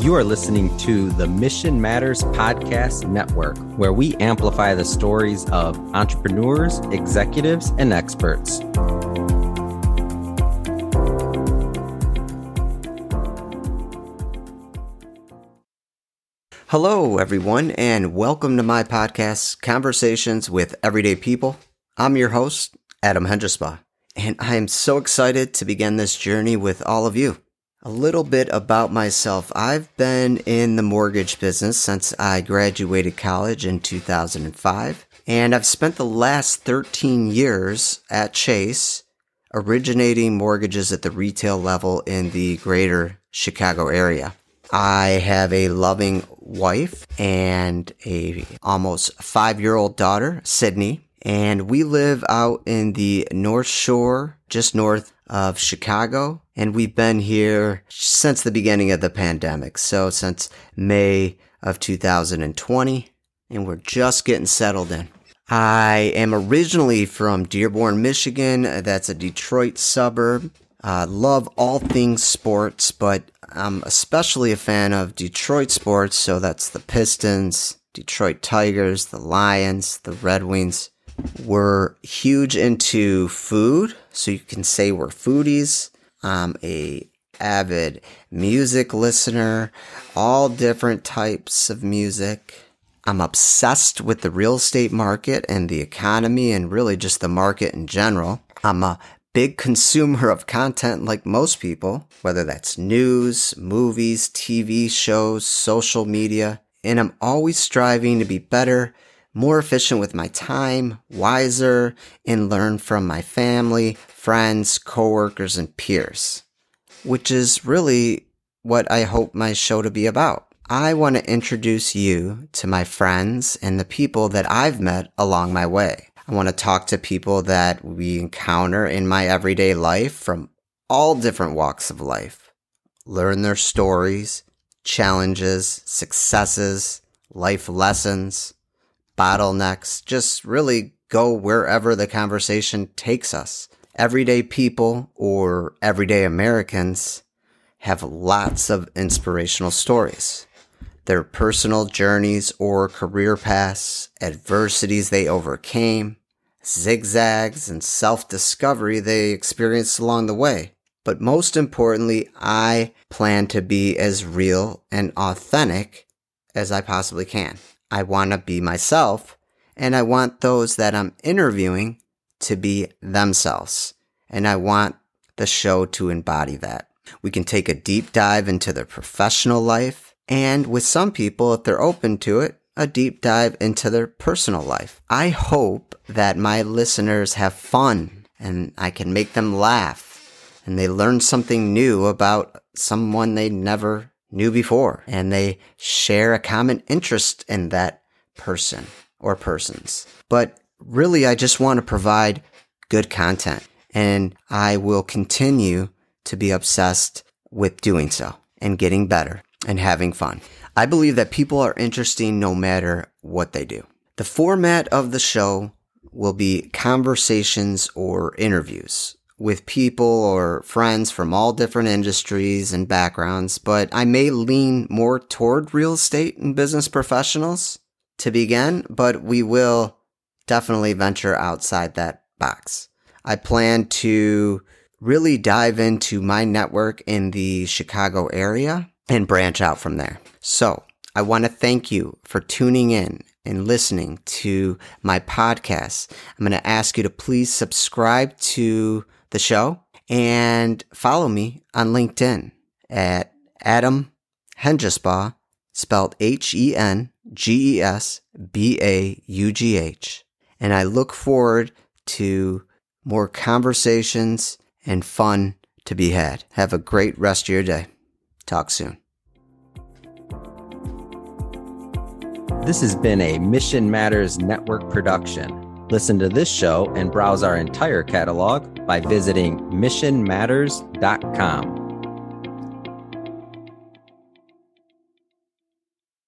You are listening to the Mission Matters Podcast Network, where we amplify the stories of entrepreneurs, executives, and experts. Hello, everyone, and welcome to my podcast, Conversations with Everyday People. I'm your host, Adam Hengesbaugh, and I am so excited to begin this journey with all of you. A little bit about myself. I've been in the mortgage business since I graduated college in 2005, and I've spent the last 13 years at Chase originating mortgages at the retail level in the greater Chicago area. I have a loving wife and a almost five year old daughter, Sydney. And we live out in the North Shore, just north of Chicago. And we've been here since the beginning of the pandemic. So since May of 2020. And we're just getting settled in. I am originally from Dearborn, Michigan. That's a Detroit suburb. Uh, love all things sports, but I'm especially a fan of Detroit sports. So that's the Pistons, Detroit Tigers, the Lions, the Red Wings. We're huge into food, so you can say we're foodies. I'm a avid music listener, all different types of music. I'm obsessed with the real estate market and the economy and really just the market in general. I'm a big consumer of content like most people, whether that's news, movies, TV shows, social media, and I'm always striving to be better, more efficient with my time, wiser, and learn from my family, friends, coworkers, and peers, which is really what I hope my show to be about. I want to introduce you to my friends and the people that I've met along my way. I want to talk to people that we encounter in my everyday life from all different walks of life, learn their stories, challenges, successes, life lessons, bottlenecks, just really go wherever the conversation takes us. Everyday people or everyday Americans have lots of inspirational stories their personal journeys or career paths, adversities they overcame, zigzags, and self discovery they experienced along the way. But most importantly, I plan to be as real and authentic as I possibly can. I want to be myself, and I want those that I'm interviewing to be themselves. And I want the show to embody that. We can take a deep dive into their professional life, and with some people, if they're open to it, a deep dive into their personal life. I hope that my listeners have fun and I can make them laugh and they learn something new about someone they never knew before and they share a common interest in that person or persons. But really, I just want to provide good content and I will continue to be obsessed with doing so and getting better and having fun. I believe that people are interesting no matter what they do. The format of the show will be conversations or interviews with people or friends from all different industries and backgrounds, but I may lean more toward real estate and business professionals to begin, but we will definitely venture outside that box. I plan to really dive into my network in the Chicago area and branch out from there. So I want to thank you for tuning in and listening to my podcast. I'm going to ask you to please subscribe to the show and follow me on LinkedIn at Adam Hengesbaugh, spelled H E N G E S B A U G H. And I look forward to more conversations and fun to be had. Have a great rest of your day. Talk soon. This has been a Mission Matters Network production. Listen to this show and browse our entire catalog by visiting missionmatters.com.